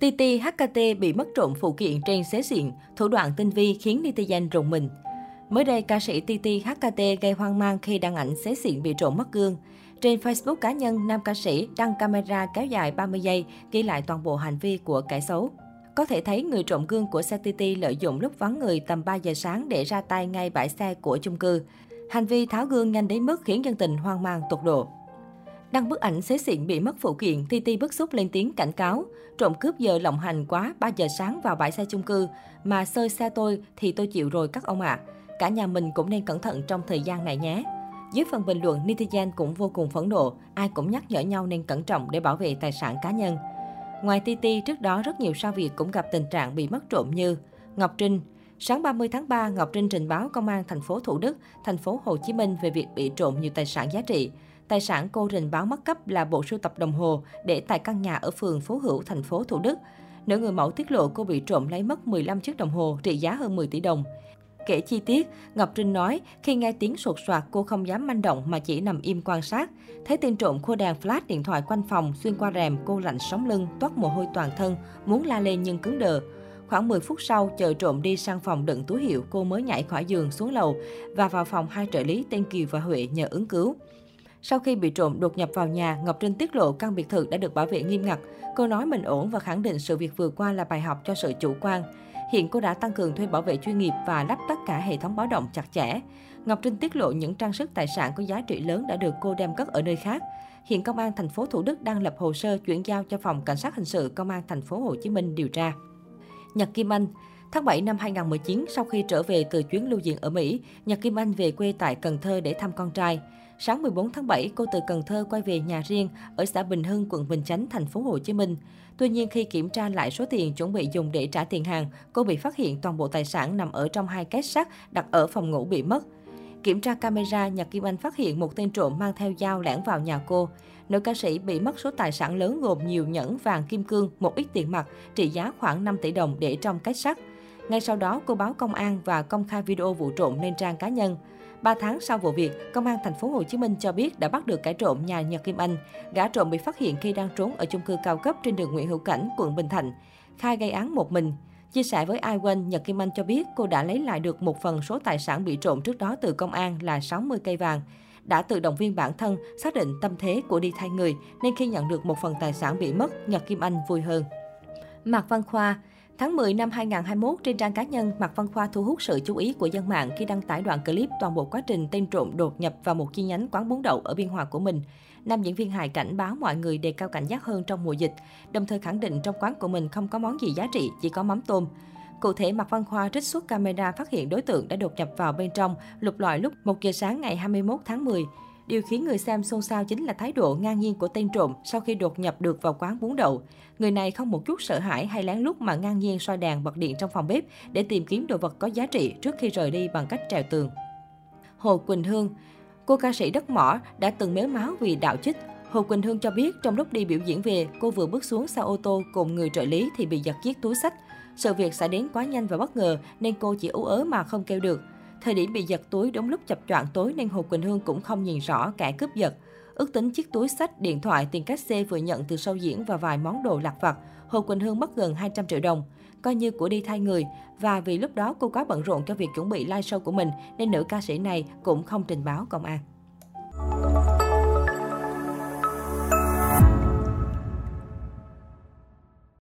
TT HKT bị mất trộm phụ kiện trên xế xịn, thủ đoạn tinh vi khiến netizen rùng mình. Mới đây, ca sĩ TT HKT gây hoang mang khi đăng ảnh xế xịn bị trộm mất gương. Trên Facebook cá nhân, nam ca sĩ đăng camera kéo dài 30 giây ghi lại toàn bộ hành vi của kẻ xấu. Có thể thấy người trộm gương của xe TT lợi dụng lúc vắng người tầm 3 giờ sáng để ra tay ngay bãi xe của chung cư. Hành vi tháo gương nhanh đến mức khiến dân tình hoang mang tột độ. Đăng bức ảnh xế xịn bị mất phụ kiện, TT bức xúc lên tiếng cảnh cáo. Trộm cướp giờ lộng hành quá, 3 giờ sáng vào bãi xe chung cư, mà sơi xe tôi thì tôi chịu rồi các ông ạ. À. Cả nhà mình cũng nên cẩn thận trong thời gian này nhé. Dưới phần bình luận, netizen cũng vô cùng phẫn nộ, ai cũng nhắc nhở nhau nên cẩn trọng để bảo vệ tài sản cá nhân. Ngoài Ti Ti, trước đó rất nhiều sao Việt cũng gặp tình trạng bị mất trộm như Ngọc Trinh, Sáng 30 tháng 3, Ngọc Trinh trình báo Công an thành phố Thủ Đức, thành phố Hồ Chí Minh về việc bị trộm nhiều tài sản giá trị. Tài sản cô rình báo mất cấp là bộ sưu tập đồng hồ để tại căn nhà ở phường Phú Hữu, thành phố Thủ Đức. Nữ người mẫu tiết lộ cô bị trộm lấy mất 15 chiếc đồng hồ trị giá hơn 10 tỷ đồng. Kể chi tiết, Ngọc Trinh nói, khi nghe tiếng sột soạt cô không dám manh động mà chỉ nằm im quan sát. Thấy tên trộm khô đèn flash điện thoại quanh phòng, xuyên qua rèm, cô lạnh sống lưng, toát mồ hôi toàn thân, muốn la lên nhưng cứng đờ. Khoảng 10 phút sau, chờ trộm đi sang phòng đựng túi hiệu, cô mới nhảy khỏi giường xuống lầu và vào phòng hai trợ lý tên Kiều và Huệ nhờ ứng cứu. Sau khi bị trộm đột nhập vào nhà, Ngọc Trinh tiết lộ căn biệt thự đã được bảo vệ nghiêm ngặt. Cô nói mình ổn và khẳng định sự việc vừa qua là bài học cho sự chủ quan. Hiện cô đã tăng cường thuê bảo vệ chuyên nghiệp và lắp tất cả hệ thống báo động chặt chẽ. Ngọc Trinh tiết lộ những trang sức tài sản có giá trị lớn đã được cô đem cất ở nơi khác. Hiện công an thành phố Thủ Đức đang lập hồ sơ chuyển giao cho phòng cảnh sát hình sự công an thành phố Hồ Chí Minh điều tra. Nhật Kim Anh Tháng 7 năm 2019, sau khi trở về từ chuyến lưu diễn ở Mỹ, Nhật Kim Anh về quê tại Cần Thơ để thăm con trai. Sáng 14 tháng 7, cô từ Cần Thơ quay về nhà riêng ở xã Bình Hưng, quận Bình Chánh, thành phố Hồ Chí Minh. Tuy nhiên khi kiểm tra lại số tiền chuẩn bị dùng để trả tiền hàng, cô bị phát hiện toàn bộ tài sản nằm ở trong hai két sắt đặt ở phòng ngủ bị mất. Kiểm tra camera, Nhật Kim Anh phát hiện một tên trộm mang theo dao lẻn vào nhà cô. Nữ ca sĩ bị mất số tài sản lớn gồm nhiều nhẫn vàng kim cương, một ít tiền mặt, trị giá khoảng 5 tỷ đồng để trong két sắt. Ngay sau đó, cô báo công an và công khai video vụ trộm lên trang cá nhân. 3 tháng sau vụ việc, Công an thành phố Hồ Chí Minh cho biết đã bắt được kẻ trộm nhà Nhật Kim Anh. Gã trộm bị phát hiện khi đang trốn ở chung cư cao cấp trên đường Nguyễn Hữu Cảnh, quận Bình Thạnh. Khai gây án một mình. Chia sẻ với iWan, Nhật Kim Anh cho biết cô đã lấy lại được một phần số tài sản bị trộm trước đó từ công an là 60 cây vàng. Đã tự động viên bản thân, xác định tâm thế của đi thay người, nên khi nhận được một phần tài sản bị mất, Nhật Kim Anh vui hơn. Mạc Văn Khoa Tháng 10 năm 2021, trên trang cá nhân, Mạc Văn Khoa thu hút sự chú ý của dân mạng khi đăng tải đoạn clip toàn bộ quá trình tên trộm đột nhập vào một chi nhánh quán bún đậu ở Biên Hòa của mình. Nam diễn viên hài cảnh báo mọi người đề cao cảnh giác hơn trong mùa dịch, đồng thời khẳng định trong quán của mình không có món gì giá trị, chỉ có mắm tôm. Cụ thể, Mạc Văn Khoa trích xuất camera phát hiện đối tượng đã đột nhập vào bên trong, lục lọi lúc 1 giờ sáng ngày 21 tháng 10. Điều khiến người xem xôn xao chính là thái độ ngang nhiên của tên trộm sau khi đột nhập được vào quán bún đậu. Người này không một chút sợ hãi hay lén lút mà ngang nhiên soi đèn bật điện trong phòng bếp để tìm kiếm đồ vật có giá trị trước khi rời đi bằng cách trèo tường. Hồ Quỳnh Hương Cô ca sĩ đất mỏ đã từng mếu máu vì đạo chích. Hồ Quỳnh Hương cho biết trong lúc đi biểu diễn về, cô vừa bước xuống xe ô tô cùng người trợ lý thì bị giật chiếc túi sách. Sự việc xảy đến quá nhanh và bất ngờ nên cô chỉ ú ớ mà không kêu được. Thời điểm bị giật túi đúng lúc chập choạng tối nên Hồ Quỳnh Hương cũng không nhìn rõ kẻ cướp giật. Ước tính chiếc túi sách, điện thoại, tiền cách xe vừa nhận từ sau diễn và vài món đồ lặt vặt, Hồ Quỳnh Hương mất gần 200 triệu đồng. Coi như của đi thay người, và vì lúc đó cô quá bận rộn cho việc chuẩn bị live show của mình nên nữ ca sĩ này cũng không trình báo công an.